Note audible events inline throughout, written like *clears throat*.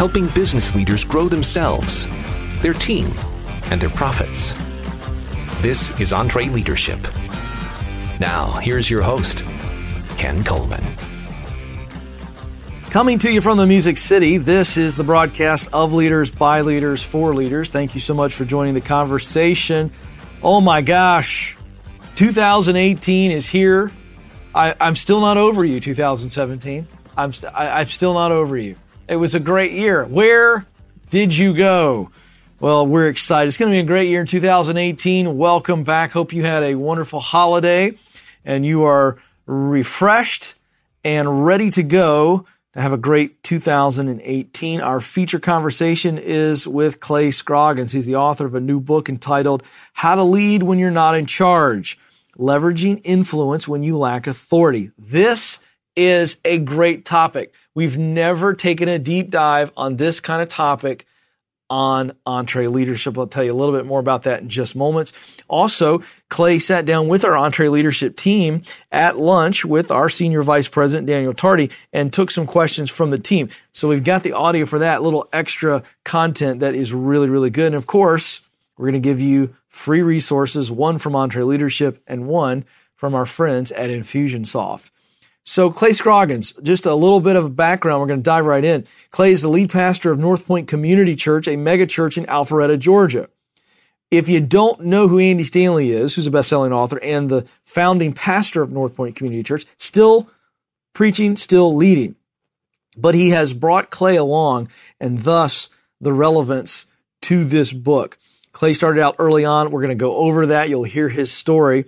helping business leaders grow themselves, their team, and their profits. This is EntreLeadership. Now, here's your host, Ken Coleman. Coming to you from the Music City, this is the broadcast of Leaders by Leaders for Leaders. Thank you so much for joining the conversation. Oh my gosh, 2018 is here. I, am still not over you, 2017. I'm, st- I, I'm still not over you. It was a great year. Where did you go? Well, we're excited. It's going to be a great year in 2018. Welcome back. Hope you had a wonderful holiday and you are refreshed and ready to go to have a great 2018. Our feature conversation is with Clay Scroggins. He's the author of a new book entitled How to Lead When You're Not in Charge leveraging influence when you lack authority. This is a great topic. We've never taken a deep dive on this kind of topic on EntreLeadership. I'll tell you a little bit more about that in just moments. Also, Clay sat down with our EntreLeadership team at lunch with our senior vice president, Daniel Tardy, and took some questions from the team. So we've got the audio for that little extra content that is really, really good. And of course, we're going to give you free resources, one from EntreLeadership and one from our friends at Infusionsoft. So Clay Scroggins, just a little bit of background. We're going to dive right in. Clay is the lead pastor of North Point Community Church, a mega church in Alpharetta, Georgia. If you don't know who Andy Stanley is, who's a best-selling author and the founding pastor of North Point Community Church, still preaching, still leading. But he has brought Clay along and thus the relevance to this book. Clay started out early on. We're going to go over that. You'll hear his story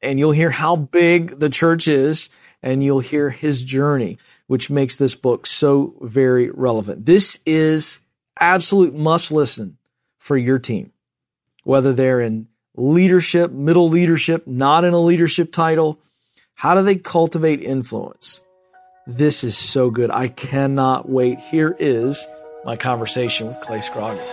and you'll hear how big the church is and you'll hear his journey, which makes this book so very relevant. This is absolute must listen for your team, whether they're in leadership, middle leadership, not in a leadership title. How do they cultivate influence? This is so good. I cannot wait. Here is my conversation with Clay Scroggins.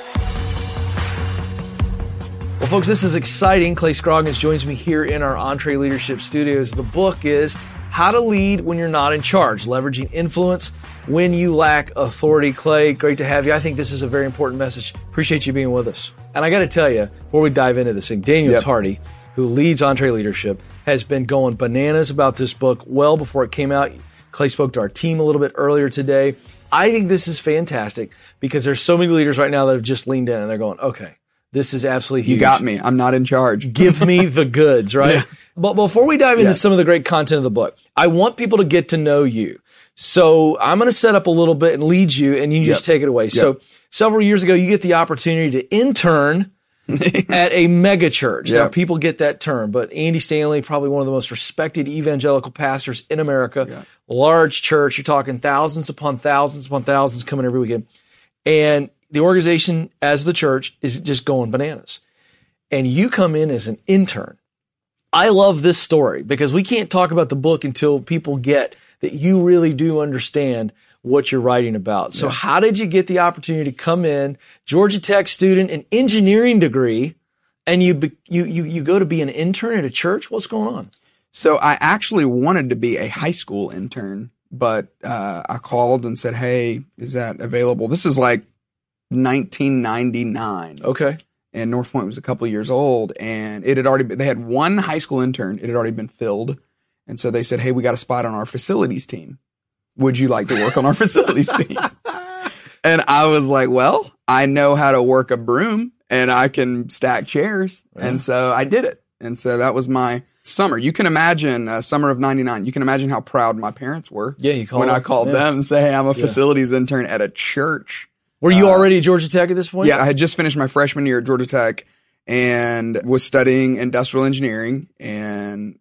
Well, folks, this is exciting. Clay Scroggins joins me here in our EntreLeadership Studios. The book is How to Lead When You're Not in Charge, Leveraging Influence When You Lack Authority. Clay, great to have you. I think this is a very important message. Appreciate you being with us. And I got to tell you, before we dive into this thing, Daniel yep. Tardy, who leads EntreLeadership, has been going bananas about this book well before it came out. Clay spoke to our team a little bit earlier today. I think this is fantastic because there's so many leaders right now that have just leaned in and they're going, okay, this is absolutely huge. You got me. I'm not in charge. *laughs* Give me the goods, right? Yeah. But before we dive into yeah. some of the great content of the book, I want people to get to know you. So I'm going to set up a little bit and lead you, and you just take it away. Yep. So several years ago, you get the opportunity to intern *laughs* at a mega church. Yep. Now, people get that term, but Andy Stanley, probably one of the most respected evangelical pastors in America, yep. large church. You're talking thousands upon thousands upon thousands coming every weekend. And the organization as the church is just going bananas. And you come in as an intern. I love this story because we can't talk about the book until people get that you really do understand what you're writing about. So yeah. how did you get the opportunity to come in, Georgia Tech student, an engineering degree, and you you you you go to be an intern at a church? What's going on? So I actually wanted to be a high school intern, but uh, I called and said, "Hey, is that available?" This is like 1999. Okay. And North Point was a couple years old, and it had already been, they had one high school intern. It had already been filled, and so they said, "Hey, we got a spot on our facilities team. Would you like to work on our *laughs* facilities team?" *laughs* And I was like, "Well, I know how to work a broom, and I can stack chairs," yeah. and so I did it. And so that was my summer. You can imagine uh, summer of '99. You can imagine how proud my parents were. Yeah, you when I called yeah. them and say, "Hey, I'm a yeah. facilities intern at a church." Were you uh, already at Georgia Tech at this point? Yeah, I had just finished my freshman year at Georgia Tech and was studying industrial engineering and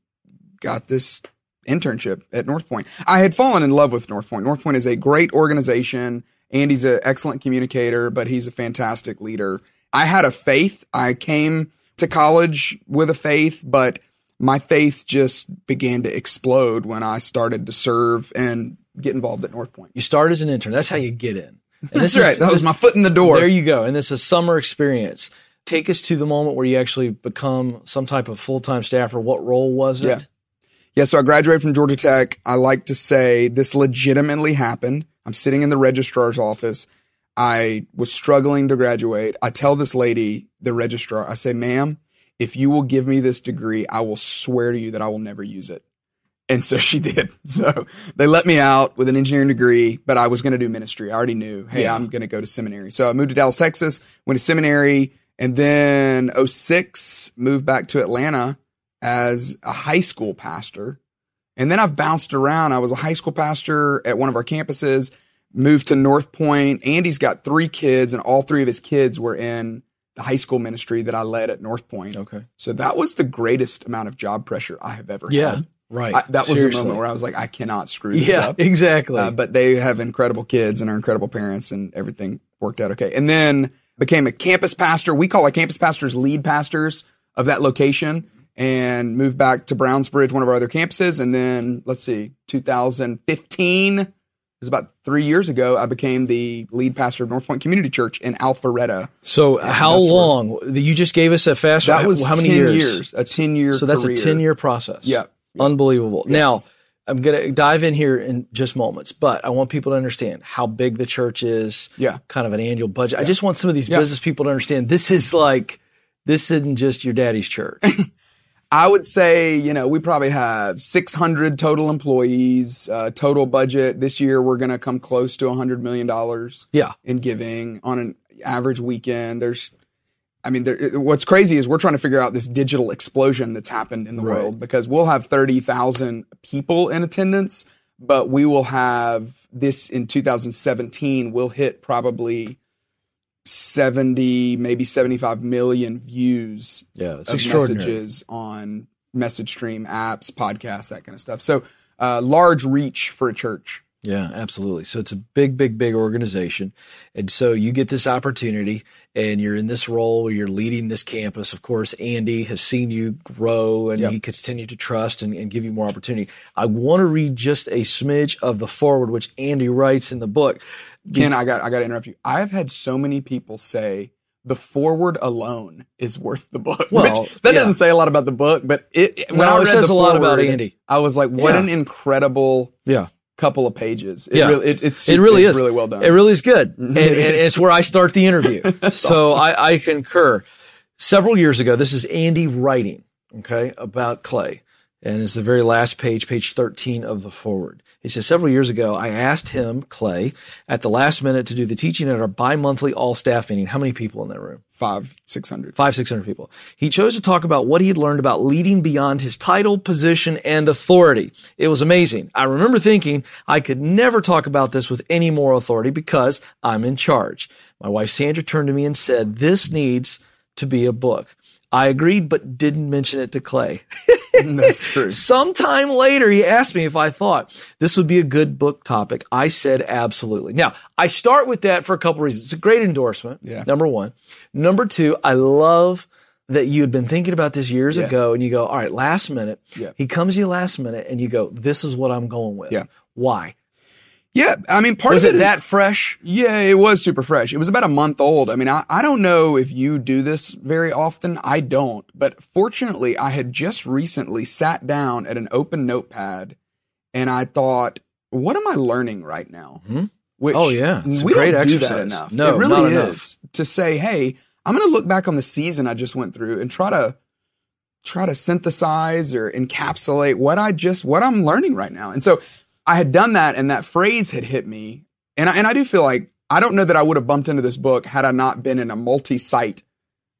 got this internship at North Point. I had fallen in love with North Point. North Point is a great organization. Andy's an excellent communicator, but he's a fantastic leader. I had a faith. I came to college with a faith, but my faith just began to explode when I started to serve and get involved at North Point. You start as an intern. That's how you get in. And this That's right. Is, that was my foot in the door. There you go. And this is a summer experience. Take us to the moment where you actually become some type of full time staffer. What role was it? Yeah. Yeah, so I graduated from Georgia Tech. I like to say this legitimately happened. I'm sitting in the registrar's office. I was struggling to graduate. I tell this lady, the registrar, I say, ma'am, if you will give me this degree, I will swear to you that I will never use it. And so she did. *laughs* So they let me out with an engineering degree, but I was going to do ministry. I already knew, hey, Yeah. I'm going to go to seminary. So I moved to Dallas, Texas, went to seminary, and then 06 moved back to Atlanta as a high school pastor. And then I've bounced around. I was a high school pastor at one of our campuses, moved to North Point. Andy's got three kids, and all three of his kids were in the high school ministry that I led at North Point. Okay. So that was the greatest amount of job pressure I have ever Yeah. had. Right. I, that was Seriously. the moment where I was like, I cannot screw this Yeah, up. exactly. Uh, but they have incredible kids and are incredible parents, and everything worked out okay. And then became a campus pastor. We call our campus pastors lead pastors of that location, and moved back to Browns Bridge, one of our other campuses. And then let's see, 2015 it was about three years ago. I became the lead pastor of North Point Community Church in Alpharetta. so how that's where- long? You just gave us a fast. That was how many 10 years? years? A 10 year. So that's career. a ten year process. Yeah. Unbelievable. Now, I'm going to dive in here in just moments, but I want people to understand how big the church is. Yeah. Kind of an annual budget. I just want some of these Yeah. business people to understand this is like, this isn't just your daddy's church. *laughs* I would say, you know, we probably have 600 total employees, uh, total budget. This year, we're going to come close to $100 million yeah. in giving on an average weekend. There's, I mean, there, what's crazy is we're trying to figure out this digital explosion that's happened in the Right. world because we'll have 30,000 people in attendance, but we will have this in 2017, we'll hit probably 70, maybe 75 million views Yeah. It's of messages on message stream apps, podcasts, that kind of stuff. So, uh, large reach for a church. Yeah, absolutely. So it's a big, big, big organization. And so you get this opportunity and you're in this role where you're leading this campus. Of course, Andy has seen you grow and Yep. he continue to trust and, and give you more opportunity. I want to read just a smidge of the forward, which Andy writes in the book. Ken, I got I got to interrupt you. I've had so many people say the forward alone is worth the book. *laughs* Well, Which, that yeah. doesn't say a lot about the book, but it, when No, I it read says the a lot about forward, Andy. I was like, what Yeah. an incredible Yeah. Couple of pages. It Yeah. really, it, it's It really it's is really well done. It really is good, *laughs* and, It and it's where I start the interview. *laughs* so I, I concur. Several years ago, this is Andy writing, okay, about Clay, and it's the very last page, page thirteen of the forward. He says several years ago, I asked him Clay at the last minute to do the teaching at our bi-monthly all staff meeting. How many people in that room? Five, six hundred. five, six hundred people. He chose to talk about what he had learned about leading beyond his title, position, and authority. It was amazing. I remember thinking I could never talk about this with any more authority because I'm in charge. My wife Sandra turned to me and said, this needs to be a book. I agreed, but didn't mention it to Clay. *laughs* That's true. Sometime later, he asked me if I thought this would be a good book topic. I said absolutely. Now, I start with that for a couple reasons. It's a great endorsement. Yeah. Number one. Number two, I love that you had been thinking about this years Yeah. ago and you go, all right, last minute. Yeah. He comes to you last minute and you go, this is what I'm going with. Yeah. Why? Yeah, I mean, part Was of it is- that fresh? Yeah, it was super fresh. It was about a month old. I mean, I, I don't know if you do this very often. I don't. But fortunately, I had just recently sat down at an open notepad and I thought, what am I learning right now? Hmm? Which Oh, yeah. It's a we great don't do exercise. that enough. No, it really not is to say, hey, I'm going to look back on the season I just went through and try to try to synthesize or encapsulate what I just what I'm learning right now. And so I had done that and that phrase had hit me. And I, and I do feel like I don't know that I would have bumped into this book had I not been in a multi-site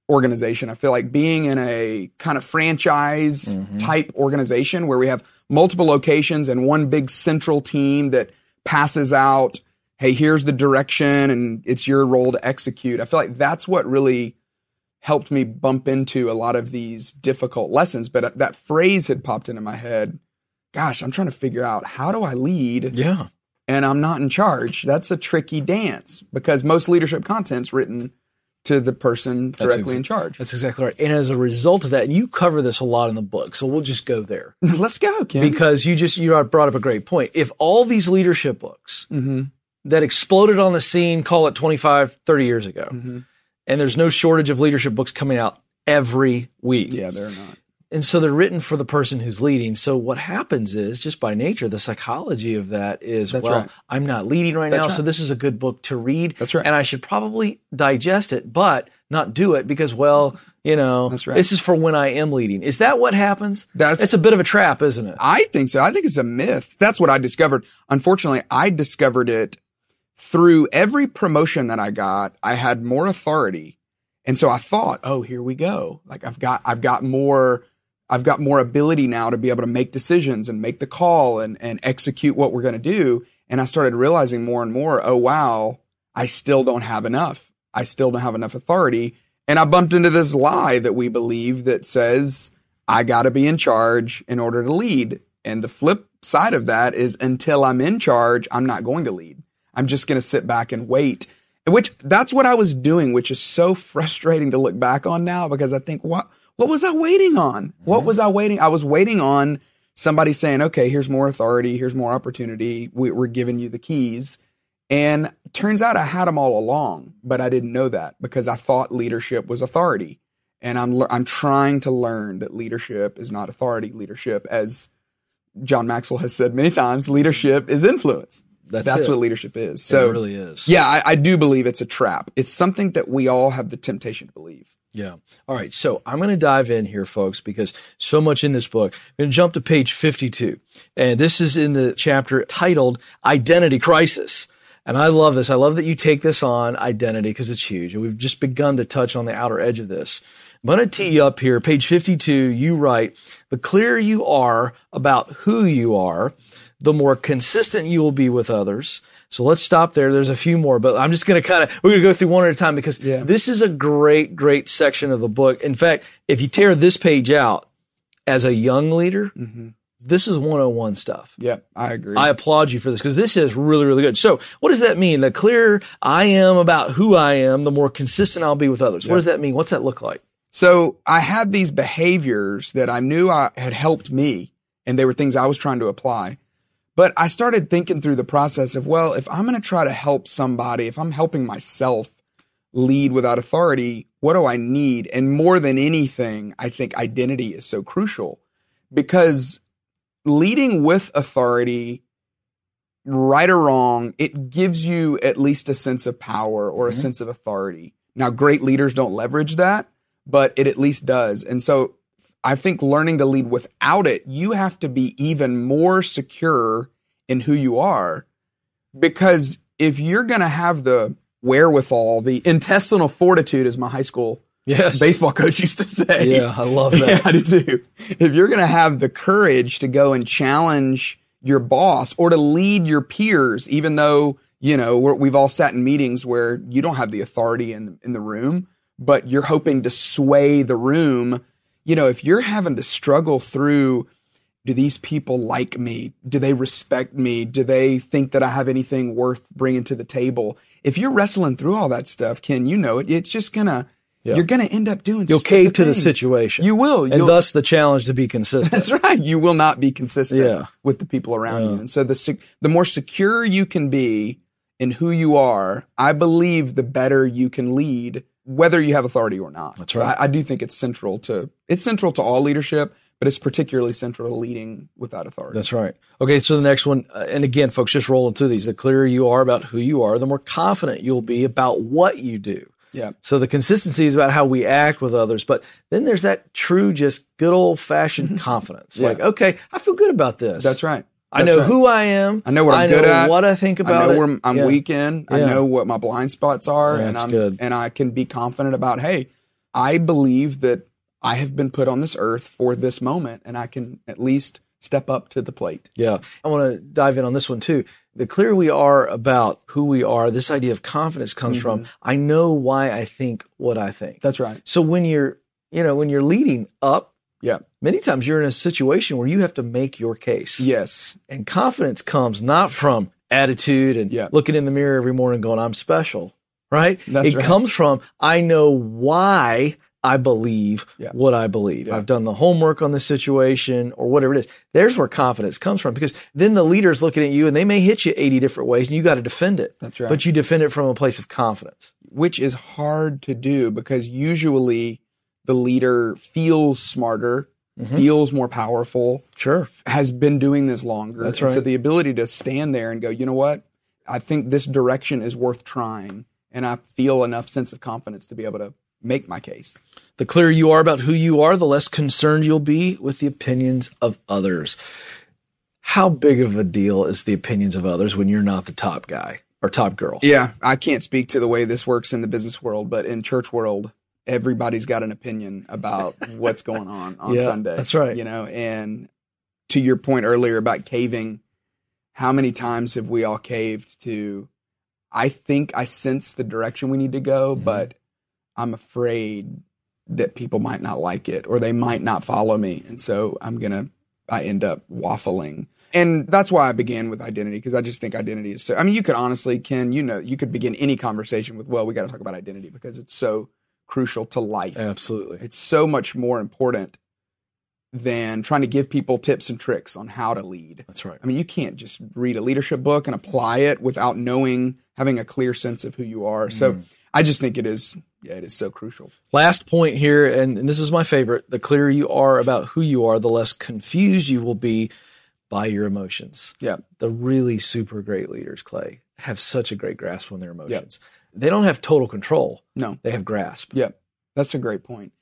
organization. I feel like being in a kind of franchise mm-hmm. type organization where we have multiple locations and one big central team that passes out, hey, here's the direction and it's your role to execute. I feel like that's what really helped me bump into a lot of these difficult lessons. But that phrase had popped into my head. Gosh, I'm trying to figure out how do I lead Yeah. and I'm not in charge. That's a tricky dance because most leadership content's written to the person directly exa- in charge. That's exactly right. And as a result of that, and you cover this a lot in the book, so we'll just go there. *laughs* Let's go, Ken. because you just you brought up a great point. If all these leadership books Mm-hmm. that exploded on the scene, call it 25, 30 years ago, Mm-hmm. and there's no shortage of leadership books coming out every week. yeah, they're not. And so they're written for the person who's leading. So what happens is just by nature, the psychology of that is, That's well, right. I'm not leading right now. That's So this is a good book to read. That's right. And I should probably digest it, but not do it because, well, you know, That's right. this is for when I am leading. Is that what happens? That's- it's a bit of a trap, isn't it? I think so. I think it's a myth. That's what I discovered. Unfortunately, I discovered it through every promotion that I got. I had more authority. And so I thought, oh, here we go. Like I've got, I've got more, I've got more ability now to be able to make decisions and make the call and, and execute what we're going to do. And I started realizing more and more, oh, wow, I still don't have enough. I still don't have enough authority. And I bumped into this lie that we believe that says, I got to be in charge in order to lead. And the flip side of that is until I'm in charge, I'm not going to lead. I'm just going to sit back and wait. Which that's what I was doing, which is so frustrating to look back on now because I think, what, what was I waiting on? What was I waiting? I was waiting on somebody saying, okay, here's more authority. Here's more opportunity. We, we're giving you the keys. And turns out I had them all along, but I didn't know that because I thought leadership was authority. And I'm, I'm trying to learn that leadership is not authority. Leadership, as John Maxwell has said many times, leadership is influence. That's That's what leadership is. So it really is. yeah, I, I do believe it's a trap. It's something that we all have the temptation to believe. Yeah. All right. So I'm going to dive in here, folks, because so much in this book. I'm going to jump to page 52. And this is in the chapter titled Identity Crisis. And I love this. I love that you take this on identity because it's huge. And we've just begun to touch on the outer edge of this. I'm going to tee you up here. Page 52, you write, the clearer you are about who you are, the more consistent you will be with others. So let's stop there. There's a few more, but I'm just going to kind of, we're going to go through one at a time because Yeah. this is a great, great section of the book. In fact, if you tear this page out as a young leader, mm-hmm. this is 101 stuff. Yeah, I agree. I applaud you for this because this is really, really good. So what does that mean? The clearer I am about who I am, the more consistent I'll be with others. What does that mean? What's that look like? So I had these behaviors that I knew I had helped me and they were things I was trying to apply. But I started thinking through the process of, well, if I'm going to try to help somebody, if I'm helping myself lead without authority, what do I need? And more than anything, I think identity is so crucial because leading with authority, right or wrong, it gives you at least a sense of power or a mm-hmm. sense of authority. Now, great leaders don't leverage that, but it at least does. And so I think learning to lead without it, you have to be even more secure in who you are. Because if you're going to have the wherewithal, the intestinal fortitude, as my high school Yes. baseball *laughs* coach used to say. Yeah, I love that. Yeah, I do too. If you're going to have the courage to go and challenge your boss or to lead your peers, even though, you know, we're, we've all sat in meetings where you don't have the authority in, in the room, but you're hoping to sway the room. You know, if you're having to struggle through, do these people like me? Do they respect me? Do they think that I have anything worth bringing to the table? If you're wrestling through all that stuff, Ken, you know it. It's just gonna, you're gonna end up doing. You'll cave to the situation. You will. And thus the challenge to be consistent. that's right. You will not be consistent Yeah. with the people around you. And so the the more secure you can be in who you are, I believe the better you can lead, whether you have authority or not. That's right. I, I do think it's central to it's central to all leadership, but it's particularly central to leading without authority. That's right. Okay, so the next one, uh, and again, folks, just rolling through these. The clearer you are about who you are, the more confident you'll be about what you do. yeah. So the consistency is about how we act with others, but then there's that true, just good old fashioned *laughs* confidence. Yeah. Like, okay, I feel good about this. That's right. I know right. who I am. I know what I'm I good know at. What I think about I know it. where I'm Yeah. weak in. I know what my blind spots are, Yeah, and that's I'm good. and I can be confident about. Hey, I believe that I have been put on this earth for this moment, and I can at least step up to the plate. Yeah. I want to dive in on this one too. The clearer we are about who we are, this idea of confidence comes from, I know why I think what I think. Mm-hmm. That's right. So when you're, you know, when you're leading up, Yeah. many times you're in a situation where you have to make your case. Yes. And confidence comes not from attitude and Yeah. looking in the mirror every morning going, I'm special, right? That's it right. comes from, I know why I believe Yeah. what I believe. I've done the homework on the situation or whatever it is. There's where confidence comes from because then the leader's looking at you and they may hit you 80 different ways and you got to defend it. That's right. But you defend it from a place of confidence. Which is hard to do because usually the leader feels smarter mm-hmm. feels more powerful, Sure. has been doing this longer. That's And So the ability to stand there and go, you know what? I think this direction is worth trying. And I feel enough sense of confidence to be able to make my case. The clearer you are about who you are, the less concerned you'll be with the opinions of others. How big of a deal is the opinions of others when you're not the top guy or top girl? Yeah, I can't speak to the way this works in the business world, but in church world, everybody's got an opinion about *laughs* what's going on on Yeah, Sunday. that's right. You know, and to your point earlier about caving, how many times have we all caved to? I think I sense the direction we need to go, Mm-hmm. but I'm afraid that people might not like it or they might not follow me, and so I'm gonna I end up waffling. And that's why I began with identity because I just think identity is so. I mean, you could honestly, Ken, you know, you could begin any conversation with, well, we got to talk about identity because it's so crucial to life. Absolutely. It's so much more important than trying to give people tips and tricks on how to lead. That's right. I mean, you can't just read a leadership book and apply it without knowing, having a clear sense of who you are. So mm. I just think it is, yeah, it is so crucial. Last point here, and, and this is my favorite. The clearer you are about who you are, the less confused you will be by your emotions. Yeah. The really super great leaders, Clay, have such a great grasp on their emotions. They don't have total control. No. They have grasp. Yeah, that's a great point.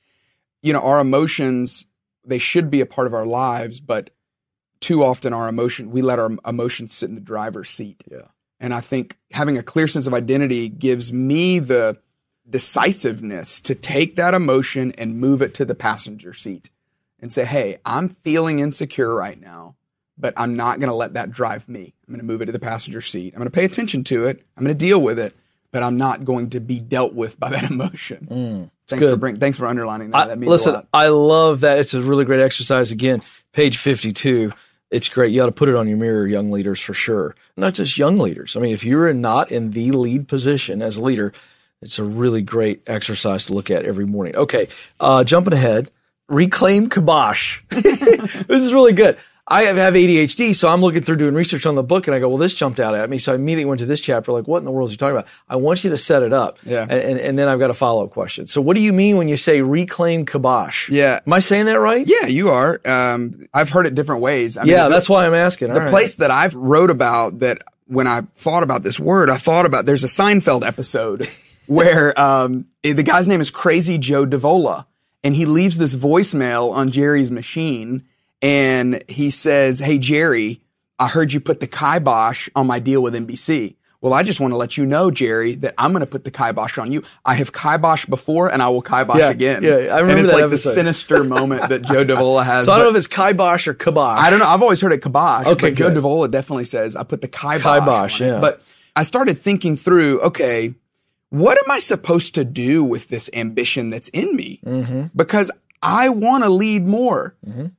You know, our emotions, they should be a part of our lives, but too often our emotion, we let our emotions sit in the driver's seat. Yeah. And I think having a clear sense of identity gives me the decisiveness to take that emotion and move it to the passenger seat and say, Hey, I'm feeling insecure right now, but I'm not going to let that drive me. I'm going to move it to the passenger seat. I'm going to pay attention to it. I'm going to deal with it, but I'm not going to be dealt with by that *laughs* emotion. thanks good. for bring, thanks for underlining that. I- that means listen. I love that. It's a really great exercise. Again, page 52. It's great. You ought to put it on your mirror, young leaders, for sure. Not just young leaders. I mean, if you're not in the lead position as a leader, it's a really great exercise to look at every morning. Okay, uh, jumping ahead, reclaim kibosh. *laughs* this is really good. I have, have ADHD, so I'm looking through doing research on the book, and I go, "Well, this jumped out at me." So I immediately went to this chapter. Like, what in the world is he talking about? I want you to set it up, Yeah. and, and, and then I've got a follow up question. So, what do you mean when you say reclaim kibosh? Yeah. am I saying that right? Yeah, you are. Um, I've heard it different ways. I mean, yeah, the- that's why I'm asking. the place that I've wrote about that when I thought about this word, I thought about there's a Seinfeld episode *laughs* where um, the guy's name is Crazy Joe Davola, and he leaves this voicemail on Jerry's machine, and he says, "Hey Jerry, I heard you put the kibosh on my deal with NBC." Well, I just want to let you know, Jerry, that I'm going to put the kibosh on you. I have kibosh before, and I will kibosh Yeah, again. yeah, I remember and it's that like episode. the sinister moment that Joe *laughs* Davola has. So I don't know if it's kibosh or kibosh. I don't know. I've always heard it kibosh. Okay, but Joe. Davola definitely says I put the kibosh. Kibosh, on it. yeah. But I started thinking through. Okay, what am I supposed to do with this ambition that's in me? Mm-hmm. Because I want to lead more,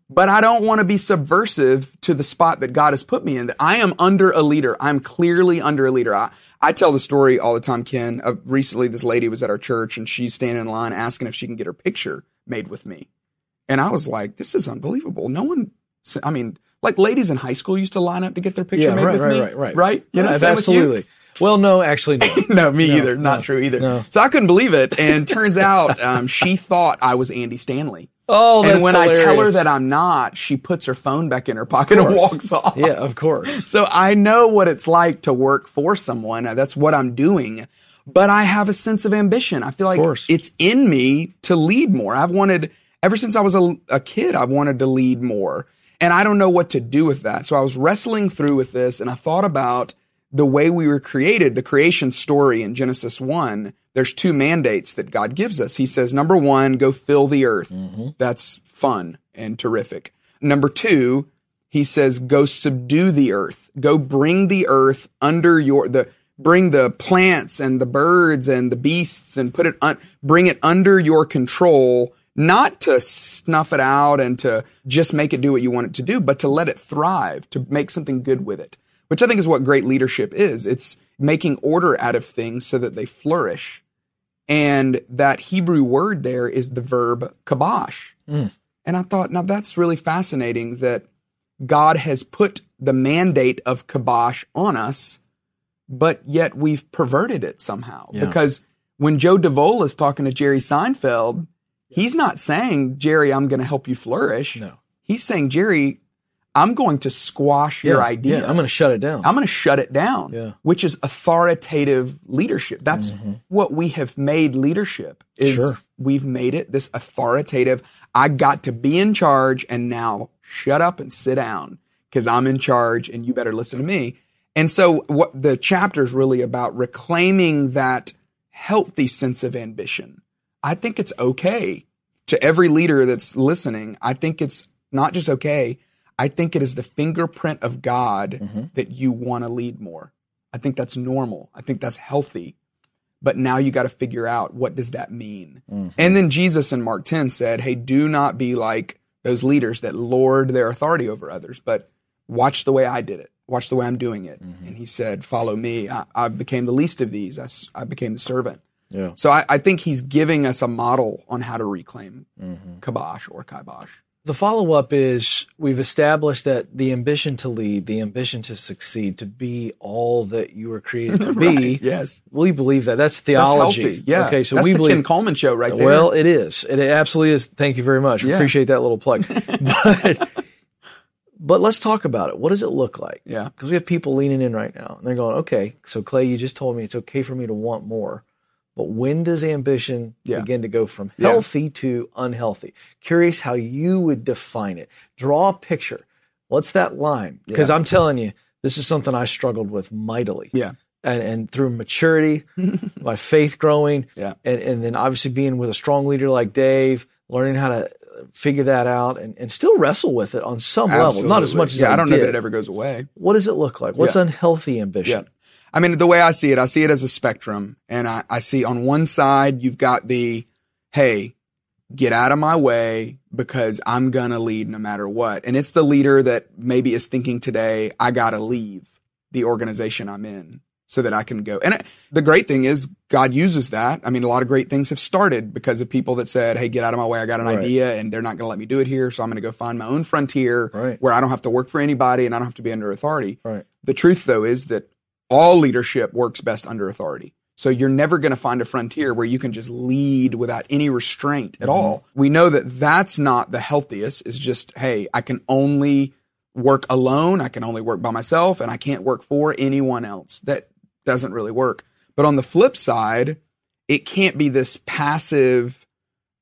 but I don't want to be subversive to the spot that God has put me in. I am under a leader. I'm clearly under a leader. I, I tell the story all the time, Ken. Uh, recently, this lady was at our church and she's standing in line asking if she can get her picture made with me. And I was like, this is unbelievable. No one, I mean, like ladies in high school used to line up to get their picture yeah, made right, with right, me. right, right, Right? You know, Yeah, same with you? absolutely. Well, no, actually, no. *laughs* no, me No, either. Not no, true either. So I couldn't believe it. And turns out um, she thought I was Andy Stanley. *laughs* Oh, that's and when I tell her that I'm not, she puts her phone back in her pocket and walks off. yeah, of course. *laughs* So I know what it's like to work for someone. That's what I'm doing. But I have a sense of ambition. I feel like it's in me to lead more. I've wanted, ever since I was a, a kid, I've wanted to lead more. And I don't know what to do with that. So I was wrestling through with this and I thought about the way we were created, the creation story in Genesis 1. There's two mandates that God gives us. He says, number one, go fill the earth. Mm-hmm. That's fun and terrific. Number two, he says, go subdue the earth. Go bring the earth under your, the, bring the plants and the birds and the beasts and put it, un, bring it under your control, not to snuff it out and to just make it do what you want it to do, but to let it thrive, to make something good with it, which I think is what great leadership is. It's making order out of things so that they flourish. And that Hebrew word there is the verb kabosh. Hmm. And I thought, now that's really fascinating that God has put the mandate of kibosh on us, but yet we've perverted it somehow. Yeah. Because when Joe Davola is talking to Jerry Seinfeld, He's not saying, Jerry, I'm going to help you flourish. No. He's saying, Jerry, I'm going to squash your idea. Yeah, I'm going to shut it down. I'm going to shut it down, Yeah. which is authoritative leadership. That's mm-hmm. what we have made leadership is Sure. we've made it this authoritative. I got to be in charge and now shut up and sit down because I'm in charge and you better listen to me. And so what the chapter is really about reclaiming that healthy sense of ambition. I think it's okay to every leader that's listening. I think it's not just okay. I think it is the fingerprint of God mm-hmm. that you want to lead more. I think that's normal. I think that's healthy. But now you got to figure out what does that mean? Mm-hmm. And then Jesus in Mark 10 said, "Hey, do not be like those leaders that lord their authority over others, but watch the way I did it. Watch the way I'm doing it." Mm-hmm. And he said, "Follow me. I, I became the least of these. I became the servant." yeah. So I, I think he's giving us a model on how to reclaim Mm-hmm. kabosh or kibosh. The follow up is we've established that the ambition to lead, the ambition to succeed, to be all that you were created to *laughs* be. Yes. We believe that. That's That's theology. healthy. Yeah. Okay. So That's we the believe. Ken Coleman show right there. Well, it is. It absolutely is. Thank you very much. Yeah. Appreciate that little plug. *laughs* but, but let's talk about it. What does it look like? yeah. Because we have people leaning in right now and they're going, okay, so Clay, you just told me it's okay for me to want more. But when does ambition Yeah. begin to go from Yeah. healthy to unhealthy? Curious how you would define it. Draw a picture. What's that line? Because Yeah. I'm telling you, this is something I struggled with mightily. Yeah. And, and through maturity, *laughs* my faith growing, Yeah. and, and then obviously being with a strong leader like Dave, learning how to figure that out and, and still wrestle with it on some level. Not as much as yeah, I, I don't know that it ever goes away. What does it look like? What's Yeah. unhealthy ambition? I mean, the way I see it, I see it as a spectrum. And I, I see on one side, you've got the, hey, get out of my way because I'm going to lead no matter what. And it's the leader that maybe is thinking today, I got to leave the organization I'm in so that I can go. And it, the great thing is God uses that. I mean, a lot of great things have started because of people that said, Hey, get out of my way. I got an Right. idea and they're not going to let me do it here. So I'm going to go find my own frontier Right. where I don't have to work for anybody and I don't have to be under authority. Right. The truth, though, is that all leadership works best under authority. So you're never going to find a frontier where you can just lead without any restraint at mm-hmm. all. We know that that's not the healthiest. Is just, hey, I can only work alone. I can only work by myself and I can't work for anyone else. That doesn't really work. But on the flip side, it can't be this passive,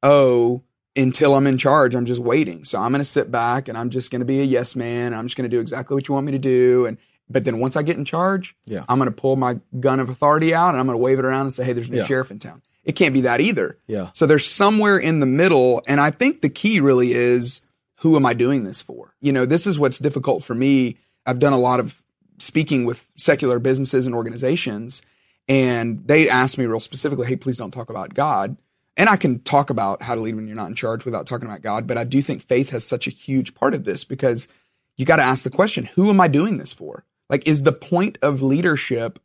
oh, until I'm in charge, I'm just waiting. So I'm going to sit back and I'm just going to be a yes man. I'm just going to do exactly what you want me to do. And but then once I get in charge, Yeah. I'm going to pull my gun of authority out and I'm going to wave it around and say, "Hey, there's a new Yeah. sheriff in town." It can't be that either. Yeah. So there's somewhere in the middle, and I think the key really is who am I doing this for? You know, this is what's difficult for me. I've done a lot of speaking with secular businesses and organizations, and they ask me real specifically, "Hey, please don't talk about God." And I can talk about how to lead when you're not in charge without talking about God, but I do think faith has such a huge part of this because you got to ask the question, who am I doing this for? Like, is the point of leadership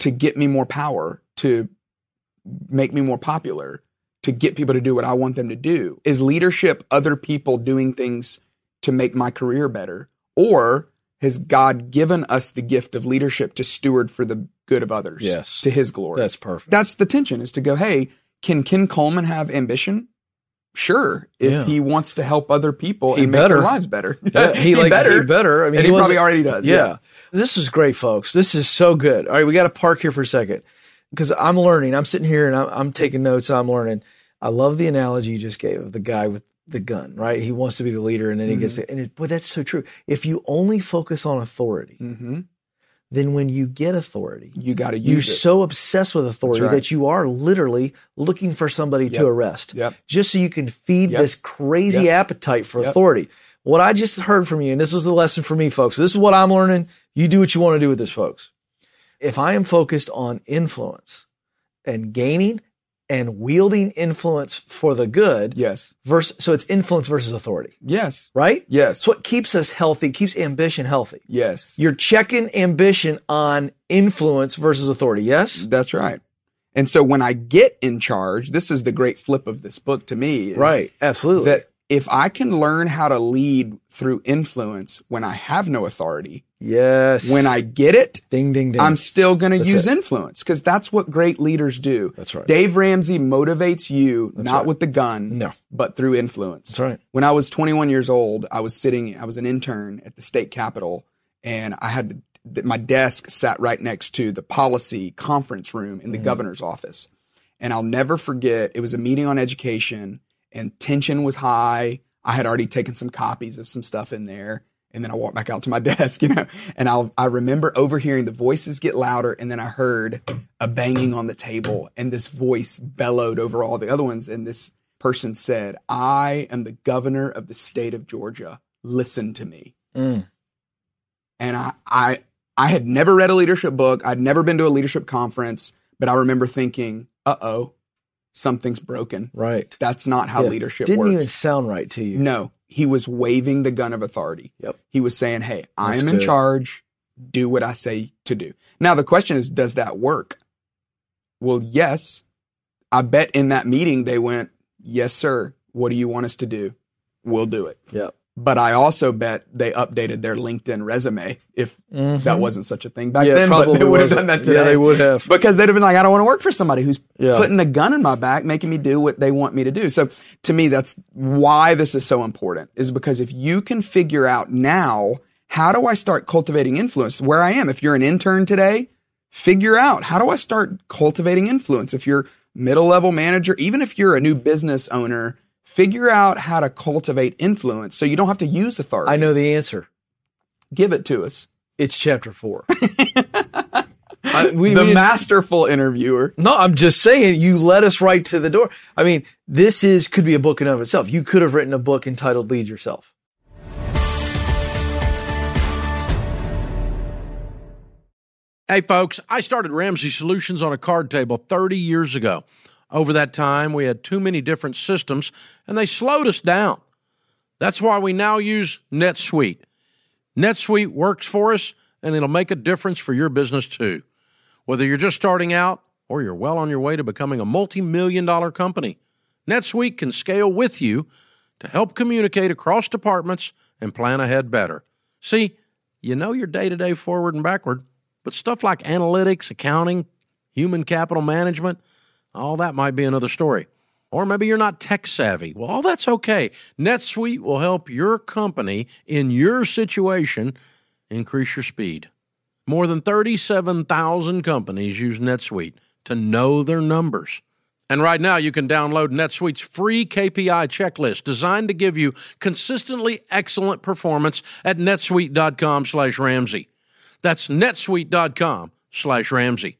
to get me more power, to make me more popular, to get people to do what I want them to do? Is leadership other people doing things to make my career better? Or has God given us the gift of leadership to steward for the good of others? Yes. To his glory. That's perfect. That's the tension is to go, hey, can Ken Coleman have ambition? Sure, if Yeah. he wants to help other people He and make their lives better. *laughs* Yeah, he, like better. He better. I mean, And he wasn't- probably already does, Yeah. yeah. This is great, folks. This is so good. All right, we got to park here for a second because I'm learning. I'm sitting here and I'm, I'm taking notes. And I'm learning. I love the analogy you just gave of the guy with the gun. Right? He wants to be the leader, and then he gets Mm-hmm. it. And it, boy, that's so true. If you only focus on authority, hmm then when you get authority, You got to use you're it. so obsessed with authority right. that you are literally looking for somebody to arrest Yep. just so you can feed Yep. this crazy Yep. appetite for Yep. authority. What I just heard from you, and this was the lesson for me, folks. This is what I'm learning. You do what you want to do with this, folks. If I am focused on influence and gaining and wielding influence for the good, Yes. versus, so it's influence versus authority, Yes. right? Yes. It's what keeps us healthy, keeps ambition healthy. yes. You're checking ambition on influence versus authority. Yes? That's right. And so when I get in charge, this is the great flip of this book to me. is Right. Absolutely. That if I can learn how to lead through influence when I have no authority, Yes. when I get it, ding ding ding. I'm still going to use it. influence because that's what great leaders do. That's right. Dave Ramsey motivates you not right. with the gun, No. but through influence. That's right. When I was 21 years old, I was sitting, I was an intern at the state capitol and I had to, my desk sat right next to the policy conference room in the mm-hmm. governor's office. And I'll never forget, it was a meeting on education and tension was high. I had already taken some copies of some stuff in there. And then I walked back out to my *laughs* desk, you know, and I I remember overhearing the voices get louder, and then I heard a banging on the table, and this voice bellowed over all the other ones, and this person said, "I am the governor of the state of Georgia. Listen to me." Mm. And I I I had never read a leadership book. I'd never been to a leadership conference, but I remember thinking, "Uh oh, something's broken. Right. That's not how Yeah. leadership Didn't works." even sound right to you. No, he was waving the gun of authority. Yep. He was saying, Hey, I am in good. charge. Do what I say to do. Now, the question is, does that work? Well, yes. I bet in that meeting they went, Yes, sir. What do you want us to do? We'll do it. Yep. But I also bet they updated their LinkedIn resume if Mhm. that wasn't such a thing back yeah, then. probably but they would have done that today. Yeah, they would have. Because they'd have been like, I don't want to work for somebody who's Yeah. putting a gun in my back, making me do what they want me to do. So to me, that's why this is so important is because if you can figure out now, how do I start cultivating influence where I am? If you're an intern today, figure out how do I start cultivating influence? If you're middle level manager, even if you're a new business owner, figure out how to cultivate influence so you don't have to use authority. I know the answer. Give it to us. It's chapter four. *laughs* I, we, the we- masterful interviewer. no, I'm just saying you led us right to the door. I mean, this is could be a book in and of itself. You could have written a book entitled "Lead Yourself." Hey, folks, I started Ramsey Solutions on a card table 30 years ago. Over that time, we had too many different systems and they slowed us down. That's why we now use NetSuite. NetSuite works for us and it'll make a difference for your business too. Whether you're just starting out or you're well on your way to becoming a multi million dollar company, NetSuite can scale with you to help communicate across departments and plan ahead better. See, you know your day to day forward and backward, but stuff like analytics, accounting, human capital management, all that might be another story. Or maybe you're not tech savvy. Well, all that's okay. NetSuite will help your company in your situation increase your speed. More than 37,000 companies use NetSuite to know their numbers. And right now, you can download NetSuite's free KPI checklist designed to give you consistently excellent performance at netsuite.com slash Ramsey. That's netsuite.com slash Ramsey.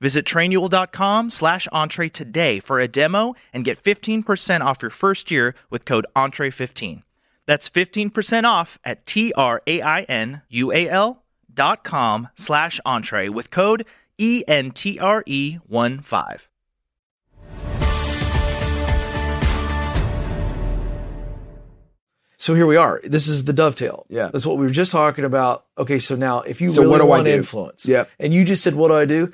Visit trainual.com slash entree today for a demo and get 15% off your first year with code entree15. That's 15% off at T-R-A-I-N-U-A-L dot com slash entree with code E E-N-T-R-E-1-5. So here we are. This is the dovetail. Yeah. That's what we were just talking about. Okay, so now if you So really what do I want do? influence, Yep. and you just said, "What do I do?"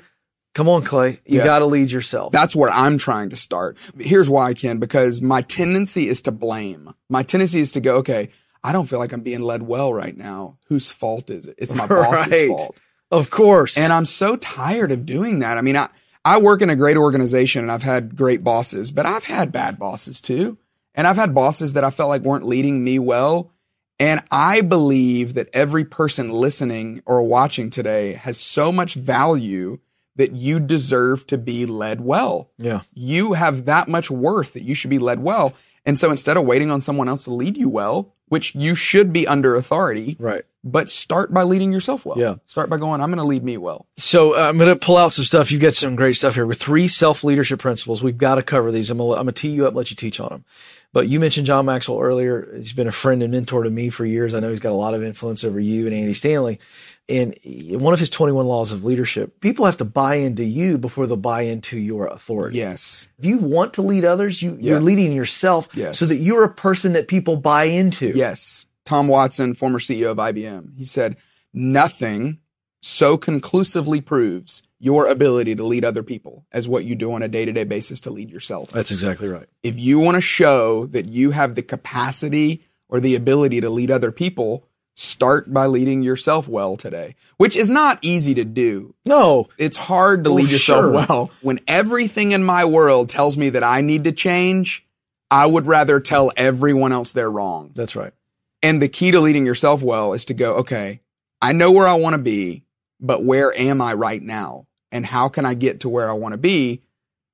Come on, Clay. You Yeah. got to lead yourself. That's where I'm trying to start. Here's why I can, because my tendency is to blame. My tendency is to go, okay, I don't feel like I'm being led well right now. Whose fault is it? It's my *laughs* boss's Right. fault. of course. And I'm so tired of doing that. I mean, I, I work in a great organization and I've had great bosses, but I've had bad bosses too. And I've had bosses that I felt like weren't leading me well. And I believe that every person listening or watching today has so much value that you deserve to be led well. Yeah. You have that much worth that you should be led well. And so instead of waiting on someone else to lead you well, which you should be under authority, Right. but start by leading yourself well. Yeah. Start by going, I'm going to lead me well. So uh, I'm going to pull out some stuff. You've got some great stuff here with three self leadership principles. We've got to cover these. I'm going to tee you up, let you teach on them. But you mentioned John Maxwell earlier. He's been a friend and mentor to me for years. I know he's got a lot of influence over you and Andy Stanley. And one of his 21 laws of leadership, people have to buy into you before they'll buy into your authority. Yes. If you want to lead others, you, you're leading yourself Yes. so that you're a person that people buy into. Yes. Tom Watson, former CEO of IBM, he said, nothing so conclusively proves your ability to lead other people as what you do on a day to day basis to lead yourself. That's exactly right. if you want to show that you have the capacity or the ability to lead other people, start by leading yourself well today, which is not easy to do. No, It's hard to Oh, lead yourself sure. well. When everything in my world tells me that I need to change, I would rather tell everyone else they're wrong. that's right. And the key to leading yourself well is to go, okay, I know where I want to be, but where am I right now? And how can I get to where I want to be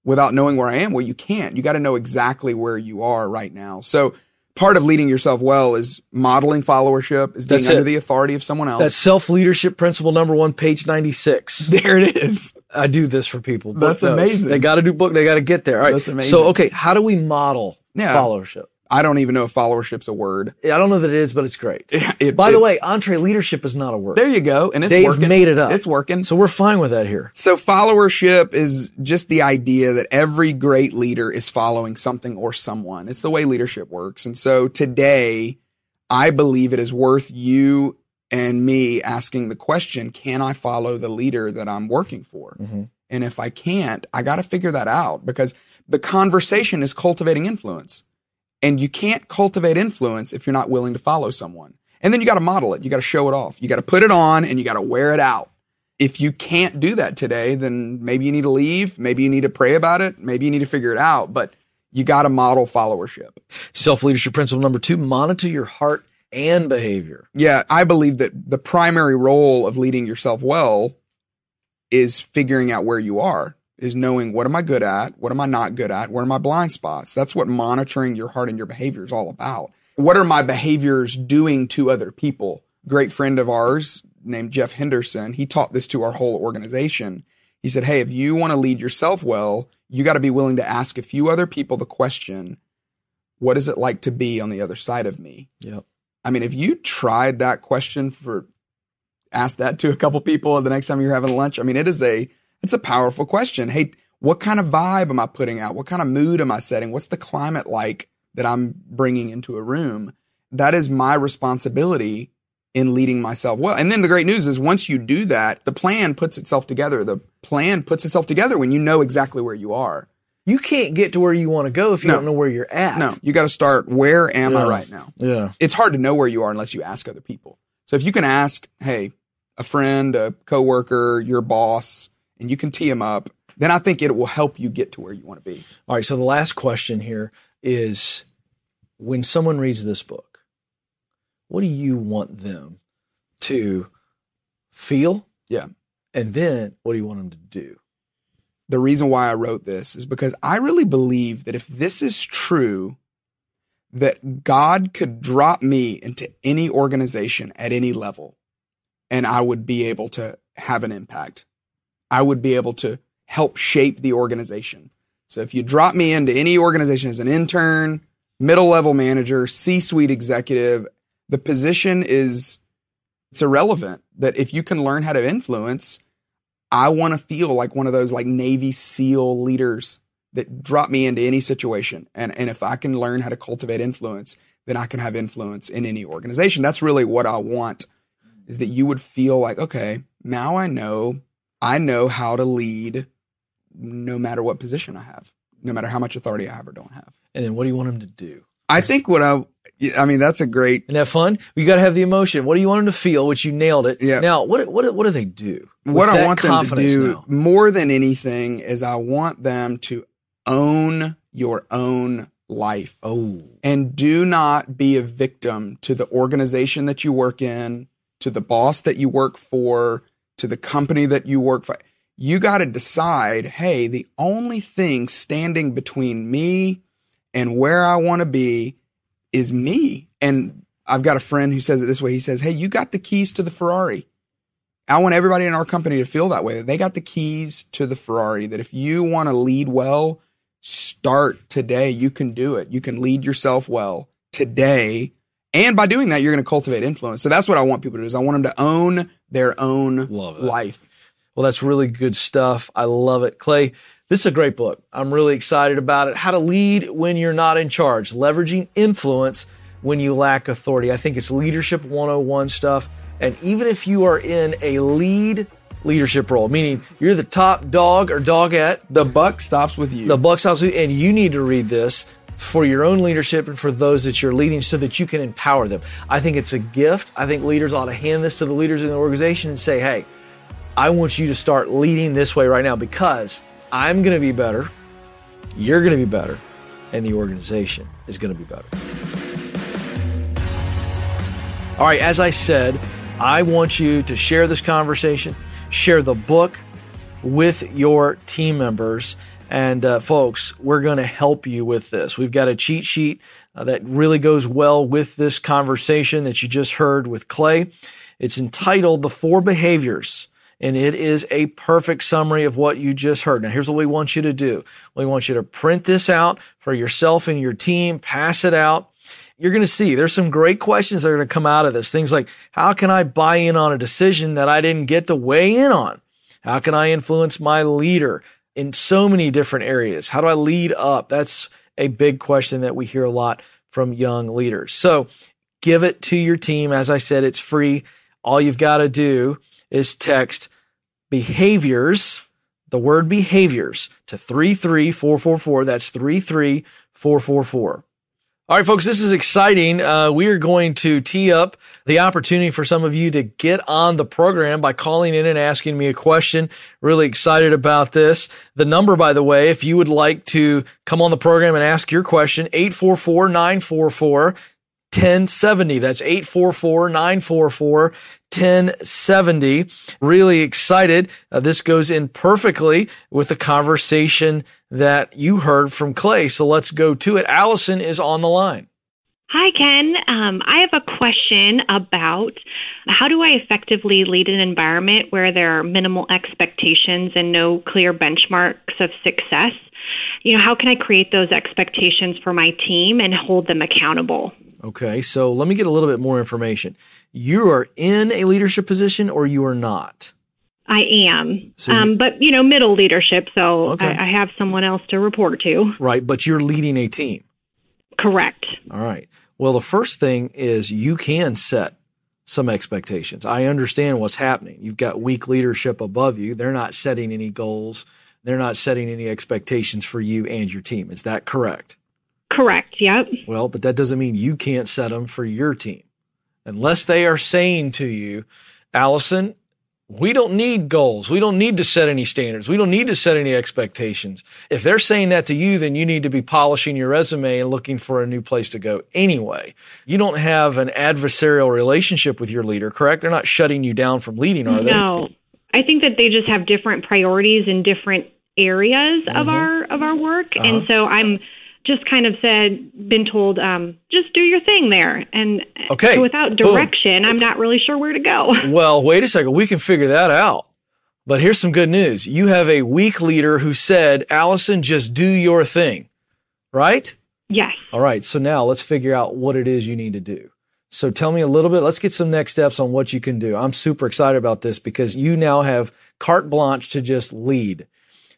without knowing where I am? Well, you can't. You got to know exactly where you are right now. So part of leading yourself well is modeling followership, is being That's under it. the authority of someone else. That's self leadership principle number one, page 96. *laughs* there it is. I do this for people. Book That's notes. amazing. They got to do book. They got to get there. All right. That's amazing. So, okay. How do we model Yeah. followership? I don't even know if followership's a word. I don't know that it is, but it's great. *laughs* It- By it- the way, EntreLeadership is not a word. there you go. And it's They've working. made it up. It's working. So we're fine with that here. So followership is just the idea that every great leader is following something or someone. It's the way leadership works. And so today, I believe it is worth you and me asking the question, can I follow the leader that I'm working for? Mm-hmm. And if I can't, I got to figure that out because the conversation is cultivating influence. And you can't cultivate influence if you're not willing to follow someone. And then you got to model it. You got to show it off. You got to put it on and you got to wear it out. If you can't do that today, then maybe you need to leave. Maybe you need to pray about it. Maybe you need to figure it out, but you got to model followership. Self leadership principle number two, monitor your heart and behavior. Yeah. I believe that the primary role of leading yourself well is figuring out where you are, is knowing what am I good at? What am I not good at? Where are my blind spots? That's what monitoring your heart and your behavior is all about. What are my behaviors doing to other people? Great friend of ours named Jeff Henderson, he taught this to our whole organization. He said, Hey, if you want to lead yourself well, you got to be willing to ask a few other people the question, what is it like to be on the other side of me? Yep. I mean, if you tried that question for ask that to a couple people the next time you're having lunch, I mean, it is a it's a powerful question. Hey, what kind of vibe am I putting out? What kind of mood am I setting? What's the climate like that I'm bringing into a room? That is my responsibility in leading myself well. And then the great news is once you do that, the plan puts itself together. The plan puts itself together when you know exactly where you are. You can't get to where you want to go if you No. don't know where you're at. No, you got to start where am I right now? Yeah. it's hard to know where you are unless you ask other people. So if you can ask, hey, a friend, a coworker, your boss, and you can tee them up, then I think it will help you get to where you want to be. All right. So the last question here is when someone reads this book, what do you want them to feel? Yeah. And then what do you want them to do? The reason why I wrote this is because I really believe that if this is true, that God could drop me into any organization at any level and I would be able to have an impact. I would be able to help shape the organization. So if you drop me into any organization as an intern, middle level manager, C-suite executive, the position is it's irrelevant that if you can learn how to influence, I want to feel like one of those like Navy SEAL leaders that drop me into any situation. And, and if I can learn how to cultivate influence, then I can have influence in any organization. That's really what I want is that you would feel like, okay, now I know, I know how to lead no matter what position I have, no matter how much authority I have or don't have. And then what do you want them to do? I think what I, I mean, that's a great, Isn't that fun? You got to have the emotion. What do you want them to feel? Which you nailed it. Yeah. Now, what what what do they do? What I want them to do now? more than anything is I want them to own your own life. Oh, And do not be a victim to the organization that you work in, to the boss that you work for, to the company that you work for. You got to decide hey, the only thing standing between me and where I want to be is me. And I've got a friend who says it this way. He says, Hey, you got the keys to the Ferrari. I want everybody in our company to feel that way. That they got the keys to the Ferrari. That if you want to lead well, start today. You can do it. You can lead yourself well today. And by doing that, you're going to cultivate influence. So that's what I want people to do is I want them to own their own life. Well, that's really good stuff. I love it. Clay, this is a great book. I'm really excited about it. How to lead when you're not in charge, leveraging influence when you lack authority. I think it's leadership 101 stuff. And even if you are in a lead leadership role, meaning you're the top dog or dogette, The buck stops with you. the buck stops with you, and you need to read this for your own leadership and for those that you're leading so that you can empower them. I think it's a gift. I think leaders ought to hand this to the leaders in the organization and say, hey, I want you to start leading this way right now because I'm going to be better, you're going to be better, and the organization is going to be better. All right, as I said, I want you to share this conversation, share the book with your team members. And uh, folks, we're going to help you with this. We've got a cheat sheet uh, that really goes well with this conversation that you just heard with Clay. It's entitled The Four Behaviors and it is a perfect summary of what you just heard. Now, here's what we want you to do. We want you to print this out for yourself and your team, pass it out. You're going to see there's some great questions that are going to come out of this. Things like, how can I buy in on a decision that I didn't get to weigh in on? How can I influence my leader in so many different areas? How do I lead up? That's a big question that we hear a lot from young leaders. So give it to your team. As I said, it's free. All you've got to do is text behaviors, the word behaviors to 33444. That's 33444. All right, folks, this is exciting. Uh, we are going to tee up the opportunity for some of you to get on the program by calling in and asking me a question. Really excited about this. The number, by the way, if you would like to come on the program and ask your question, 844 944 1070. That's 844 944 1070. Really excited. Uh, this goes in perfectly with the conversation that you heard from Clay. So let's go to it. Allison is on the line. Hi, Ken. Um, I have a question about how do I effectively lead an environment where there are minimal expectations and no clear benchmarks of success? You know, how can I create those expectations for my team and hold them accountable? Okay, so let me get a little bit more information. You are in a leadership position or you are not? I am, So um, but you know, middle leadership, so Okay. I, I have someone else to report to. Right, but you're leading a team. Correct. All right. Well, the first thing is you can set some expectations. I understand what's happening. You've got weak leadership above you. They're not setting any goals. They're not setting any expectations for you and your team. Is that correct? Correct. Yep. Well, but that doesn't mean you can't set them for your team. Unless they are saying to you, Allison, we don't need goals. We don't need to set any standards. We don't need to set any expectations. If they're saying that to you, then you need to be polishing your resume and looking for a new place to go anyway. You don't have an adversarial relationship with your leader, correct? They're not shutting you down from leading, are they? No, I think that they just have different priorities in different areas of mm-hmm. our of our work, and uh-huh. so I'm just kind of said, been told, um, just do your thing there, and Okay. so without Boom. direction, I'm not really sure where to go. *laughs* Well, wait a second. We can figure that out. But here's some good news. You have a weak leader who said, Allison, just do your thing. Right? yes. All right. So now let's figure out what it is you need to do. So tell me a little bit. Let's get some next steps on what you can do. I'm super excited about this because you now have carte blanche to just lead.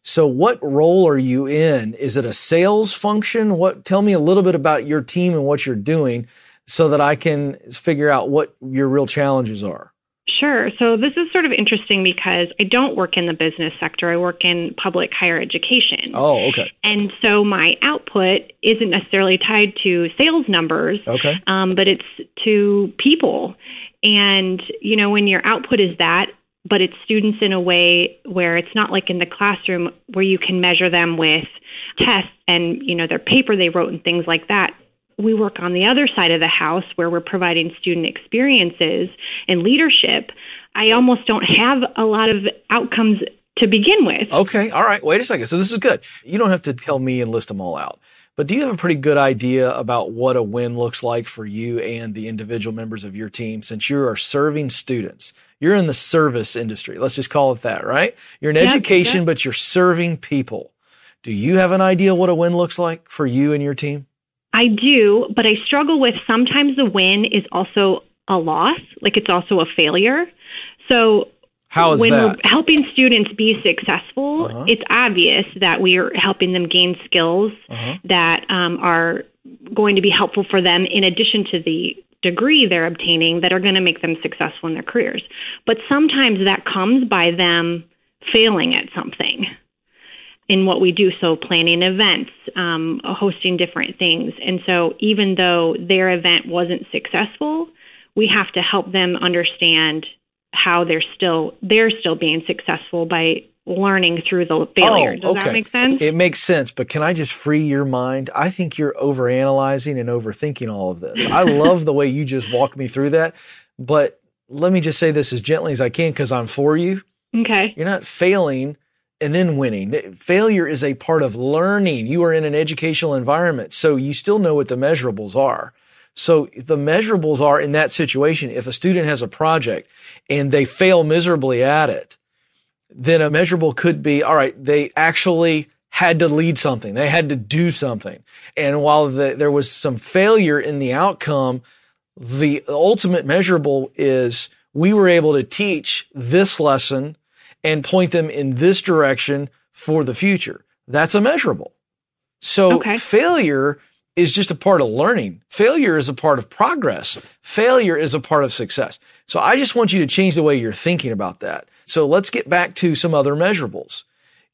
So what role are you in? Is it a sales function? What, tell me a little bit about your team and what you're doing so that I can figure out what your real challenges are. Sure. So this is sort of interesting because I don't work in the business sector. I work in public higher education. Oh, okay. And so my output isn't necessarily tied to sales numbers, Okay. um, but it's to people. And, you know, when your output is that, but it's students in a way where it's not like in the classroom where you can measure them with tests and you know their paper they wrote and things like that we work on the other side of the house where we're providing student experiences and leadership i almost don't have a lot of outcomes to begin with Okay. All right. Wait a second. So this is good. You don't have to tell me and list them all out. But do you have a pretty good idea about what a win looks like for you and the individual members of your team since you are serving students? You're in the service industry. Let's just call it that, right? You're in Yep, education, yep. but you're serving people. Do you have an idea what a win looks like for you and your team? I do, but I struggle with sometimes the win is also a loss, like it's also a failure. So How is when that? we're helping students be successful, Uh-huh. it's obvious that we are helping them gain skills Uh-huh. that um, are going to be helpful for them in addition to the degree they're obtaining that are going to make them successful in their careers. But sometimes that comes by them failing at something in what we do. So, planning events, um, hosting different things. And so, even though their event wasn't successful, we have to help them understand how they're still they're still being successful by learning through the failure. Does that make sense? Oh, It makes sense, but can I just free your mind? I think you're overanalyzing and overthinking all of this. I *laughs* love the way you just walked me through that, but let me just say this as gently as I can because I'm for you. okay. You're not failing and then winning. Failure is a part of learning. You are in an educational environment, so you still know what the measurables are. So the measurables are in that situation. If a student has a project and they fail miserably at it, then a measurable could be, all right, they actually had to lead something. They had to do something. And while the, there was some failure in the outcome, the ultimate measurable is we were able to teach this lesson and point them in this direction for the future. That's a measurable. So Okay. failure is just a part of learning. Failure is a part of progress. Failure is a part of success. So I just want you to change the way you're thinking about that. So let's get back to some other measurables.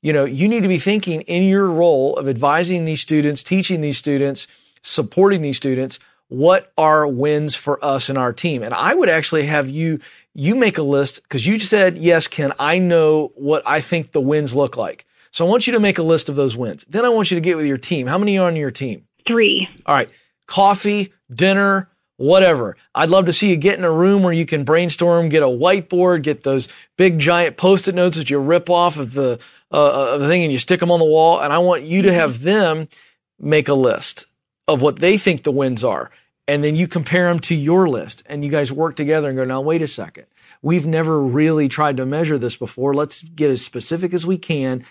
You know, you need to be thinking in your role of advising these students, teaching these students, supporting these students, what are wins for us and our team? And I would actually have you, you make a list because you said, yes, Ken, I know what I think the wins look like. So I want you to make a list of those wins. Then I want you to get with your team. How many are on your team? Three. All right. Coffee, dinner, whatever. I'd love to see you get in a room where you can brainstorm, get a whiteboard, get those big giant post-it notes that you rip off of the, uh, of the thing and you stick them on the wall. And I want you to have them make a list of what they think the wins are. And then you compare them to your list and you guys work together and go, now wait a second. We've never really tried to measure this before. Let's get as specific as we can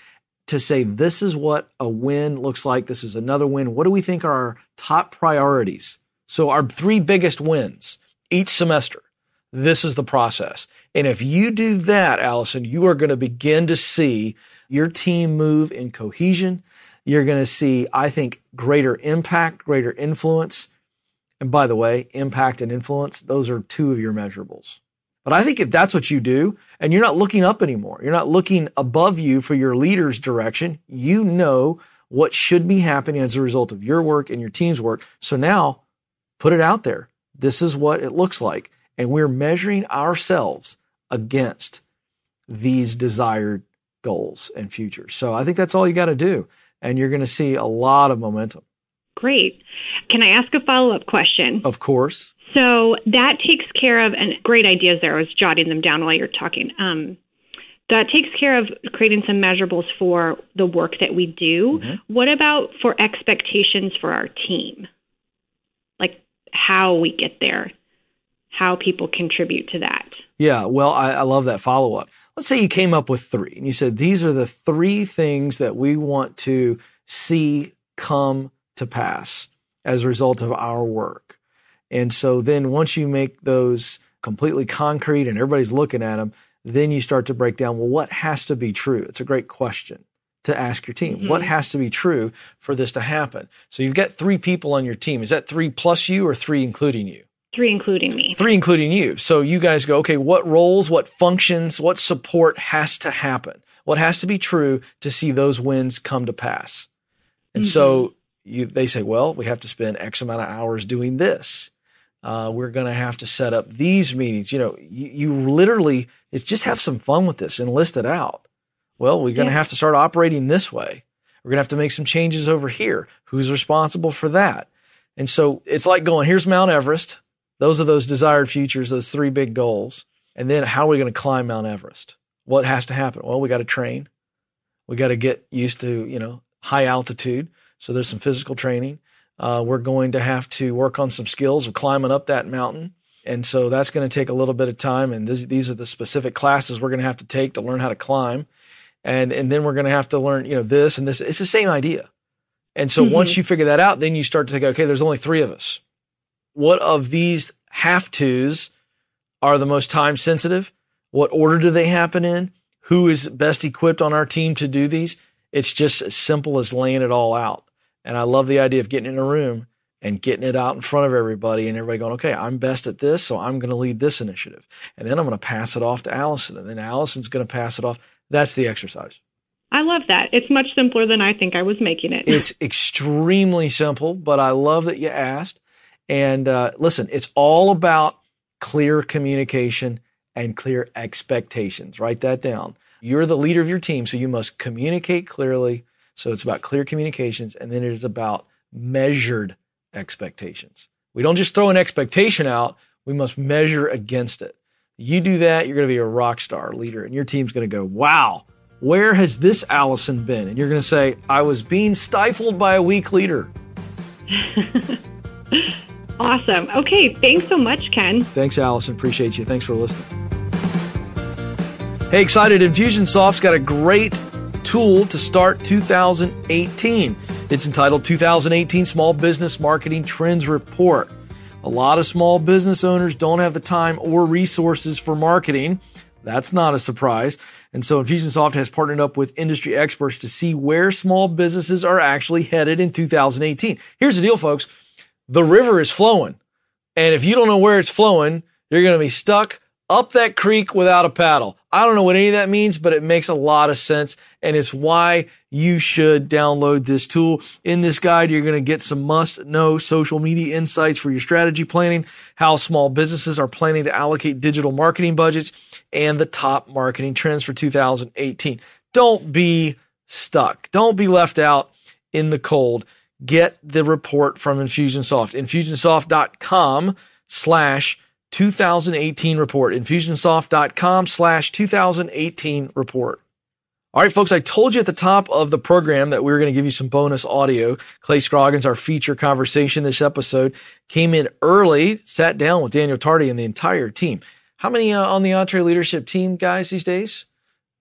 to say this is what a win looks like. This is another win. What do we think are our top priorities? So our three biggest wins each semester. This is the process. And if you do that, Allison, you are going to begin to see your team move in cohesion. You're going to see, I think, greater impact, greater influence. And by the way, impact and influence, those are two of your measurables. But I think if that's what you do and you're not looking up anymore, you're not looking above you for your leader's direction, you know what should be happening as a result of your work and your team's work. So now put it out there. This is what it looks like. And we're measuring ourselves against these desired goals and futures. So I think that's all you got to do. And you're going to see a lot of momentum. Great. Can I ask a follow up question? Of course. So that takes care of, and great ideas there. I was jotting them down while you're talking. Um, that takes care of creating some measurables for the work that we do. What about for expectations for our team? Like how we get there, how people contribute to that. Yeah, well, I, I love that follow up. Let's say you came up with three and you said, these are the three things that we want to see come to pass as a result of our work. And so then once you make those completely concrete and everybody's looking at them, then you start to break down, well, what has to be true? It's a great question to ask your team. What mm-hmm. has to be true for this to happen? So you've got three people on your team. Is that three plus you or three including you? Three, including me. Three, including you. So you guys go, okay, what roles, what functions, what support has to happen? What has to be true to see those wins come to pass? And so mm-hmm. you, they say, well, we have to spend X amount of hours doing this. Uh, we're going to have to set up these meetings. You know, you, you literally, it's just have some fun with this and list it out. Well, we're going to Yeah. have to start operating this way. We're going to have to make some changes over here. Who's responsible for that? And so it's like going, here's Mount Everest. Those are those desired futures, those three big goals. And then how are we going to climb Mount Everest? What has to happen? Well, we got to train. We got to get used to, you know, high altitude. So there's some physical training. Uh, we're going to have to work on some skills of climbing up that mountain. And so that's going to take a little bit of time. And this, these are the specific classes we're going to have to take to learn how to climb. And, and then we're going to have to learn, you know, this and this. It's the same idea. And so Mhm. once you figure that out, then you start to think, okay, there's only three of us. What of these have tos are the most time sensitive? What order do they happen in? Who is best equipped on our team to do these? It's just as simple as laying it all out. And I love the idea of getting in a room and getting it out in front of everybody and everybody going, okay, I'm best at this. So I'm going to lead this initiative. And then I'm going to pass it off to Allison. And then Allison's going to pass it off. That's the exercise. I love that. It's much simpler than I think I was making it. It's extremely simple, but I love that you asked. And uh, listen, it's all about clear communication and clear expectations. Write that down. You're the leader of your team, so you must communicate clearly. So it's about clear communications, and then it is about measured expectations. We don't just throw an expectation out, we must measure against it. You do that, you're going to be a rock star leader, and your team's going to go, wow, where has this Allison been? And you're going to say, I was being stifled by a weak leader. *laughs* awesome. Okay, thanks so much, Ken. Thanks, Allison. Appreciate you. Thanks for listening. Hey, excited Infusionsoft's got a great tool to start 2018. It's entitled 2018 Small Business Marketing Trends Report. A lot of small business owners don't have the time or resources for marketing. That's not a surprise. And so Infusionsoft has partnered up with industry experts to see where small businesses are actually headed in 2018. Here's the deal, folks. The river is flowing. And if you don't know where it's flowing, you're going to be stuck up that creek without a paddle. I don't know what any of that means, but it makes a lot of sense. And it's why you should download this tool. In this guide, you're going to get some must know social media insights for your strategy planning, how small businesses are planning to allocate digital marketing budgets, and the top marketing trends for 2018. Don't be stuck. Don't be left out in the cold. Get the report from Infusionsoft. Infusionsoft.com slash 2018 report. Infusionsoft.com slash 2018 report. All right, folks, I told you at the top of the program that we were going to give you some bonus audio. Clay Scroggins, our feature conversation this episode, came in early, sat down with Daniel Tardy and the entire team. How many uh, on the EntreLeadership team, guys, these days?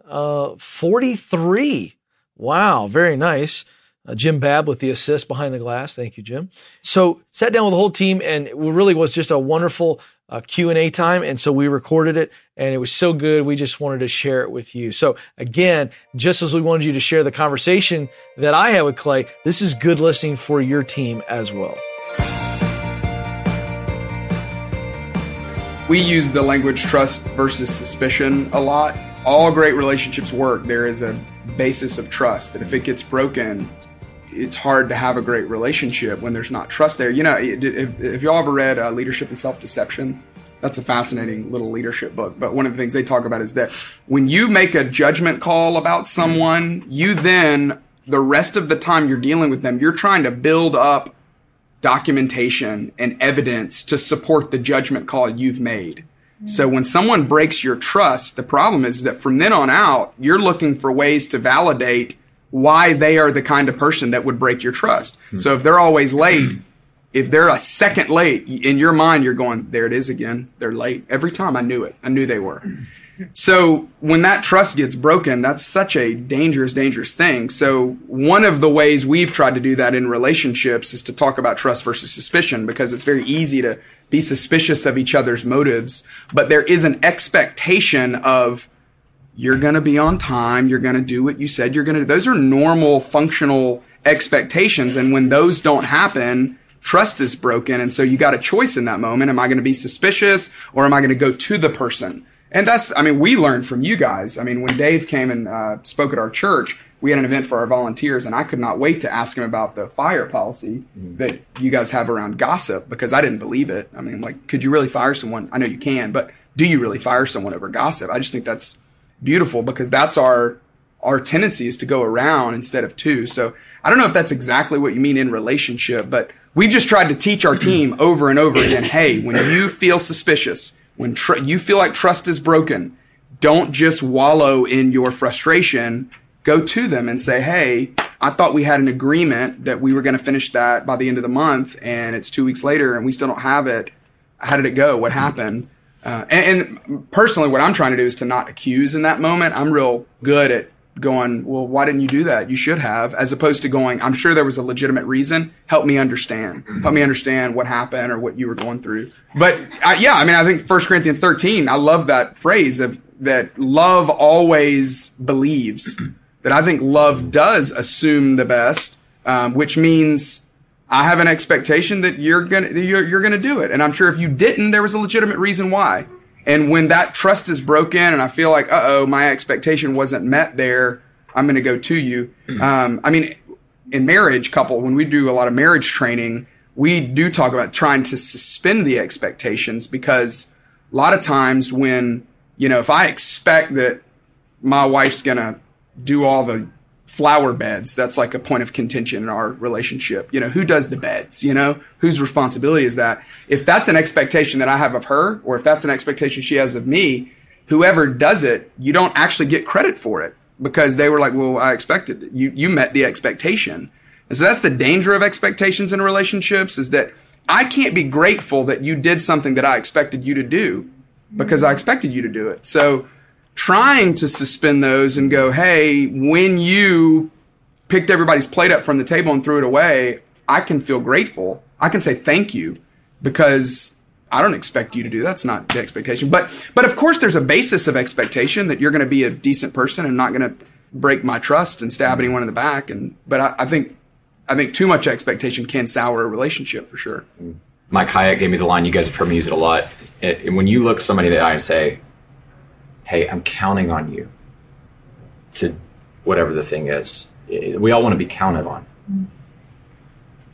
Uh, 43. Wow, very nice. Uh, Jim Babb with the assist behind the glass. Thank you, Jim. So sat down with the whole team and it really was just a wonderful uh, Q&A time. And so we recorded it and it was so good. We just wanted to share it with you. So again, just as we wanted you to share the conversation that I had with Clay, this is good listening for your team as well. We use the language trust versus suspicion a lot. All great relationships work. There is a basis of trust that if it gets broken, it's hard to have a great relationship when there's not trust there. You know, if, if y'all ever read uh, Leadership and Self Deception, that's a fascinating little leadership book. But one of the things they talk about is that when you make a judgment call about someone, you then, the rest of the time you're dealing with them, you're trying to build up documentation and evidence to support the judgment call you've made. So when someone breaks your trust, the problem is that from then on out, you're looking for ways to validate why they are the kind of person that would break your trust. Hmm. So if they're always late, if they're a second late, in your mind, you're going, there it is again. They're late. Every time I knew it. I knew they were. So when that trust gets broken, that's such a dangerous, dangerous thing. So one of the ways we've tried to do that in relationships is to talk about trust versus suspicion because it's very easy to be suspicious of each other's motives, but there is an expectation of you're going to be on time, you're going to do what you said you're going to do. Those are normal functional expectations and when those don't happen, trust is broken and so you got a choice in that moment. Am I going to be suspicious or am I going to go to the person And that's, I mean, we learned from you guys. I mean, when Dave came and uh, spoke at our church, we had an event for our volunteers, and I could not wait to ask him about the fire policy mm. that you guys have around gossip because I didn't believe it. I mean, like, could you really fire someone? I know you can, but do you really fire someone over gossip? I just think that's beautiful because that's our our tendency is to go around instead of to. So I don't know if that's exactly what you mean in relationship, but we just tried to teach our team *clears throat* over and over again. Hey, when you feel suspicious, when tr- you feel like trust is broken, don't just wallow in your frustration. Go to them and say, Hey, I thought we had an agreement that we were going to finish that by the end of the month, and it's two weeks later and we still don't have it. How did it go? What happened? Uh, and, and, personally, what I'm trying to do is to not accuse in that moment. I'm real good at going, well, why didn't you do that? You should have, as opposed to going, I'm sure there was a legitimate reason. Help me understand. Mm-hmm. Help me understand what happened or what you were going through. But uh, yeah, I mean, I think 1 Corinthians 13, I love that phrase of that love always believes. that I think love does assume the best, um, which means I have an expectation that you're gonna you're, you're gonna do it. And I'm sure if you didn't, there was a legitimate reason why. And when that trust is broken and I feel like, uh oh, my expectation wasn't met there, I'm going to go to you. Um, I mean, in marriage couple, when we do a lot of marriage training, we do talk about trying to suspend the expectations because a lot of times when, you know, if I expect that my wife's going to do all the flower beds. That's like a point of contention in our relationship. You know, who does the beds? You know, whose responsibility is that? If that's an expectation that I have of her, or if that's an expectation she has of me, whoever does it, you don't actually get credit for it because they were like, well, I expected it. You, you met the expectation. And so that's the danger of expectations in relationships is that I can't be grateful that you did something that I expected you to do because I expected you to do it. So trying to suspend those and go, hey, when you picked everybody's plate up from the table and threw it away, I can feel grateful. I can say thank you because I don't expect you to do that's not the expectation. But but of course there's a basis of expectation that you're going to be a decent person and not going to break my trust and stab anyone in the back. And but I, I think I think too much expectation can sour a relationship for sure. Mike Hyatt gave me the line. You guys have heard me use it a lot. It, when you look somebody in the eye and say, hey, I'm counting on you to whatever the thing is. We all want to be counted on. Mm-hmm.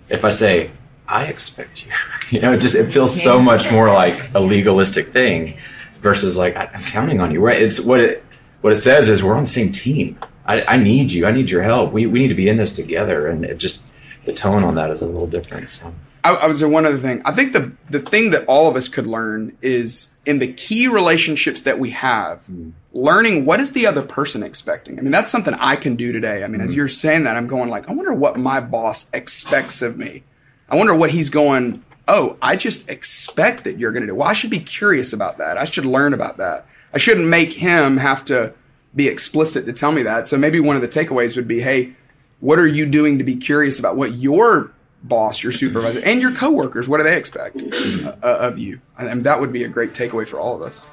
If I say, I expect you, *laughs* you know, it just it feels yeah. so much more like a legalistic thing versus like I'm counting on you. Right? It's what it what it says is we're on the same team. I, I need you. I need your help. We we need to be in this together. And it just the tone on that is a little different. So. I, I would say one other thing. I think the the thing that all of us could learn is in the key relationships that we have, mm. learning what is the other person expecting. I mean, that's something I can do today. I mean, mm. as you're saying that, I'm going like, I wonder what my boss expects of me. I wonder what he's going. Oh, I just expect that you're going to do. Well, I should be curious about that. I should learn about that. I shouldn't make him have to be explicit to tell me that. So maybe one of the takeaways would be, hey, what are you doing to be curious about what your boss, your supervisor, and your coworkers. What do they expect uh, of you? And that would be a great takeaway for all of us.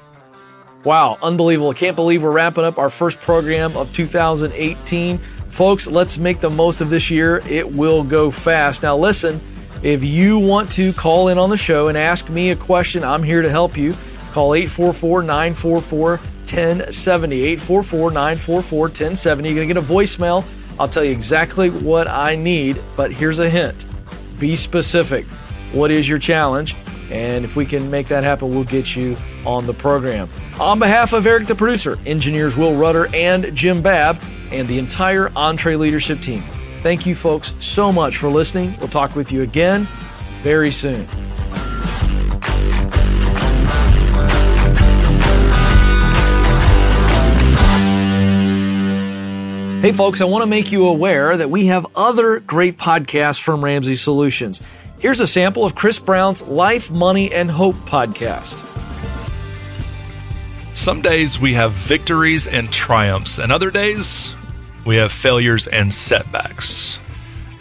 Wow, unbelievable. I can't believe we're wrapping up our first program of 2018. Folks, let's make the most of this year. It will go fast. Now, listen, if you want to call in on the show and ask me a question, I'm here to help you. Call 844 944 1070. 844 944 1070. You're going to get a voicemail. I'll tell you exactly what I need, but here's a hint be specific. What is your challenge? And if we can make that happen, we'll get you on the program. On behalf of Eric, the producer, engineers Will Rudder and Jim Babb, and the entire EntreLeadership team, thank you folks so much for listening. We'll talk with you again very soon. Hey, folks, I want to make you aware that we have other great podcasts from Ramsey Solutions. Here's a sample of Chris Brown's Life, Money, and Hope podcast. Some days we have victories and triumphs, and other days we have failures and setbacks.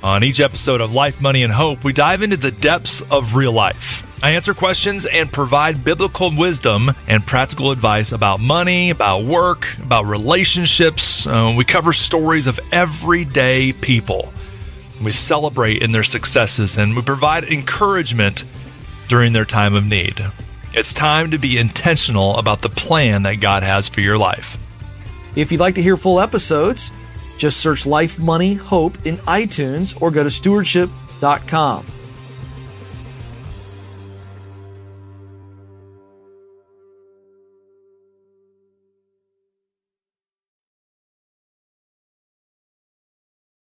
On each episode of Life, Money, and Hope, we dive into the depths of real life. I answer questions and provide biblical wisdom and practical advice about money, about work, about relationships. Uh, we cover stories of everyday people. We celebrate in their successes and we provide encouragement during their time of need. It's time to be intentional about the plan that God has for your life. If you'd like to hear full episodes, just search Life Money Hope in iTunes or go to stewardship.com.